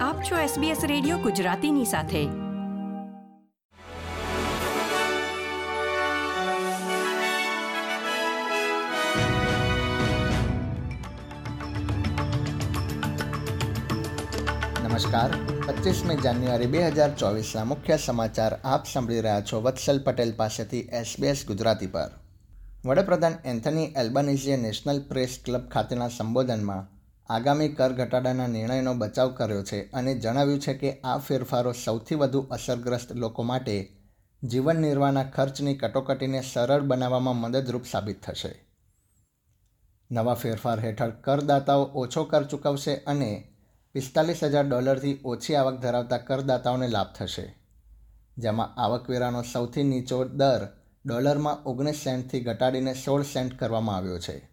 આપ છો SBS radio ગુજરાતીની સાથે. નમસ્કાર. પચીસમી જાન્યુઆરી બે હજાર ચોવીસના મુખ્ય સમાચાર આપ સાંભળી રહ્યા છો વત્સલ પટેલ પાસેથી એસબીએસ ગુજરાતી પર. વડાપ્રધાન એન્થની એલ્બાનીઝીએ નેશનલ પ્રેસ ક્લબ ખાતેના સંબોધનમાં આગામી કર ઘટાડાના નિર્ણયનો બચાવ કર્યો છે અને જણાવ્યું છે કે આ ફેરફારો સૌથી વધુ અસરગ્રસ્ત લોકો માટે જીવન નિર્વાહના ખર્ચની કટોકટીને સરળ બનાવવામાં મદદરૂપ સાબિત થશે. નવા ફેરફાર હેઠળ કરદાતાઓ ઓછો કર ચૂકવશે અને પિસ્તાલીસ હજાર ડોલરથી ઓછી આવક ધરાવતા કરદાતાઓને લાભ થશે. જેમાં આવકવેરાનો સૌથી નીચો દર ડોલરમાં ઓગણીસ સેન્ટથી ઘટાડીને સોળ સેન્ટ કરવામાં આવ્યો છે.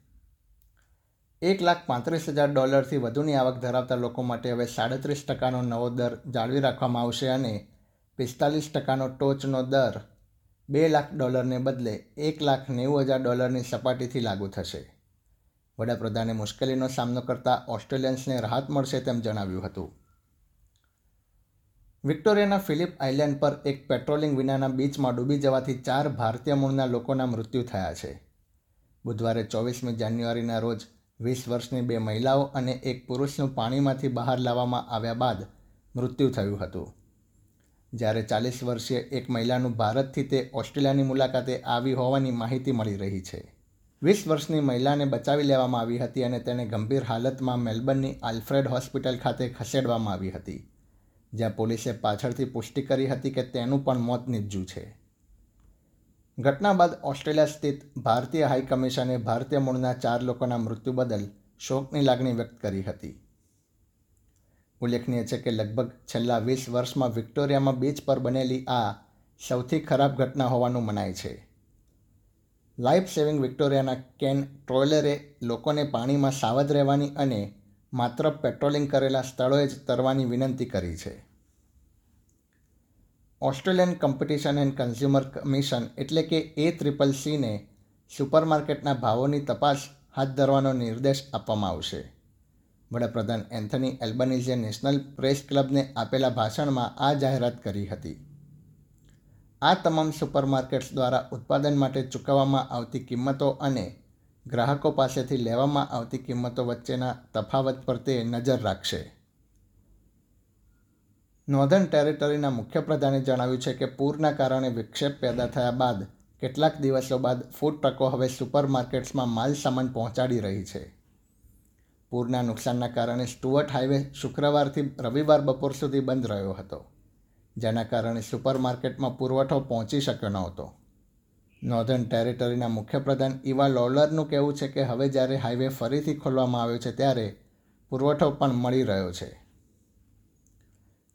એક લાખ પાંત્રીસ હજાર ડોલરથી વધુની આવક ધરાવતા લોકો માટે હવે સાડત્રીસ ટકાનો નવો દર જાળવી રાખવામાં આવશે અને પિસ્તાલીસ ટકાનો ટોચનો દર બે લાખ ડોલરને બદલે એક લાખ નેવું હજાર ડોલરની સપાટીથી લાગુ થશે. વડાપ્રધાને મુશ્કેલીનો સામનો કરતા ઓસ્ટ્રેલિયન્સને રાહત મળશે તેમ જણાવ્યું હતું. વિક્ટોરિયાના ફિલિપ આઇલેન્ડ પર એક પેટ્રોલિંગ વિનાના બીચમાં ડૂબી જવાથી ચાર ભારતીય મૂળના લોકોના મૃત્યુ થયા છે. બુધવારે ચોવીસમી જાન્યુઆરીના રોજ વીસ વર્ષની બે મહિલાઓ અને એક પુરુષનું પાણીમાંથી બહાર લાવવામાં આવ્યા બાદ મૃત્યુ થયું હતું. જ્યારે ચાલીસ વર્ષીય એક મહિલાનું ભારતથી તે ઓસ્ટ્રેલિયાની મુલાકાતે આવી હોવાની માહિતી મળી રહી છે. વીસ વર્ષની મહિલાને બચાવી લેવામાં આવી હતી અને તેને ગંભીર હાલતમાં મેલબર્નની આલ્ફ્રેડ હોસ્પિટલ ખાતે ખસેડવામાં આવી હતી, જ્યાં પોલીસે પાછળથી પુષ્ટિ કરી હતી કે તેનું પણ મોત નિપજ્યું છે. ઘટના બાદ ઓસ્ટ્રેલિયા સ્થિત ભારતીય હાઈ કમિશને ભારતીય મૂળના ચાર લોકોના મૃત્યુ બદલ શોકની લાગણી વ્યક્ત કરી હતી. ઉલ્લેખનીય છે કે લગભગ છેલ્લા વીસ વર્ષમાં વિક્ટોરિયામાં બીચ પર બનેલી આ સૌથી ખરાબ ઘટના હોવાનું મનાય છે. લાઈફ સેવિંગ વિક્ટોરિયાના કેન ટ્રોયલરે લોકોને પાણીમાં સાવધ રહેવાની અને માત્ર પેટ્રોલિંગ કરેલા સ્થળોએ જ તરવાની વિનંતી કરી છે. Australian competition and consumer commission એટલે કે એ ત્રિપલ સીને સુપરમાર્કેટના ભાવોની તપાસ હાથ ધરવાનો નિર્દેશ આપવામાં આવશે. વડાપ્રધાન એન્થની એલ્બનીઝે નેશનલ પ્રેસ ક્લબને આપેલા ભાષણમાં આ જાહેરાત કરી હતી. આ તમામ સુપરમાર્કેટ્સ દ્વારા ઉત્પાદન માટે ચૂકવવામાં આવતી કિંમતો અને ગ્રાહકો પાસેથી લેવામાં આવતી કિંમતો વચ્ચેના તફાવત પર તે નજર રાખશે. નોર્ધન ટેરેટરીના મુખ્યપ્રધાને જણાવ્યું છે કે પૂરના કારણે વિક્ષેપ પેદા થયા બાદ, કેટલાક દિવસો બાદ ફૂડ ટ્રકો હવે સુપરમાર્કેટ્સમાં માલ સામાન પહોંચાડી રહી છે. પૂરના નુકસાનના કારણે સ્ટુઅર્ટ હાઈવે શુક્રવારથી રવિવાર બપોર સુધી બંધ રહ્યો હતો, જેના કારણે સુપરમાર્કેટમાં પુરવઠો પહોંચી શક્યો નહોતો. નોર્ધન ટેરેટરીના મુખ્યપ્રધાન ઇવા લોલરનું કહેવું છે કે હવે જ્યારે હાઈવે ફરીથી ખોલવામાં આવ્યો છે ત્યારે પુરવઠો પણ મળી રહ્યો છે.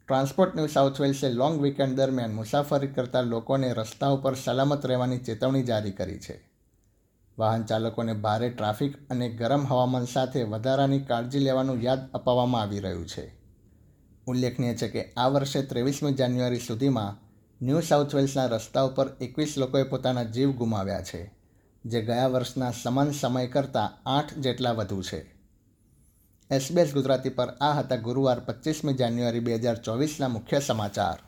ટ્રાન્સપોર્ટ ન્યૂ સાઉથ વેલ્સે લોંગ વીકેન્ડ દરમિયાન મુસાફરી કરતા લોકોને રસ્તા ઉપર સલામત રહેવાની ચેતવણી જારી કરી છે. વાહન ચાલકોને ભારે ટ્રાફિક અને ગરમ હવામાન સાથે વધારાની કાળજી લેવાનું યાદ અપાવવામાં આવી રહ્યું છે. ઉલ્લેખનીય છે કે આ વર્ષે ત્રેવીસમી જાન્યુઆરી સુધીમાં ન્યૂ સાઉથ વેલ્સના રસ્તા ઉપર એકવીસ લોકોએ પોતાના જીવ ગુમાવ્યા છે, જે ગયા વર્ષના સમાન સમય કરતાં આઠ જેટલા વધુ છે. એસબીએસ ગુજરાતી પર આ હતા ગુરુવાર પચીસમી જાન્યુઆરી બે હજાર ચોવીસના મુખ્ય સમાચાર.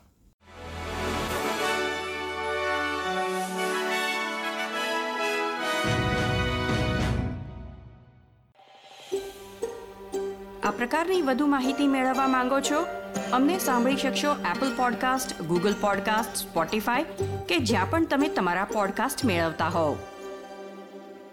આ પ્રકારની વધુ માહિતી મેળવવા માંગો છો? અમને સાંભળી શકશો Apple podcast Google podcast Spotify કે જ્યાં પણ તમે તમારા પોડકાસ્ટ મેળવતા હોવ.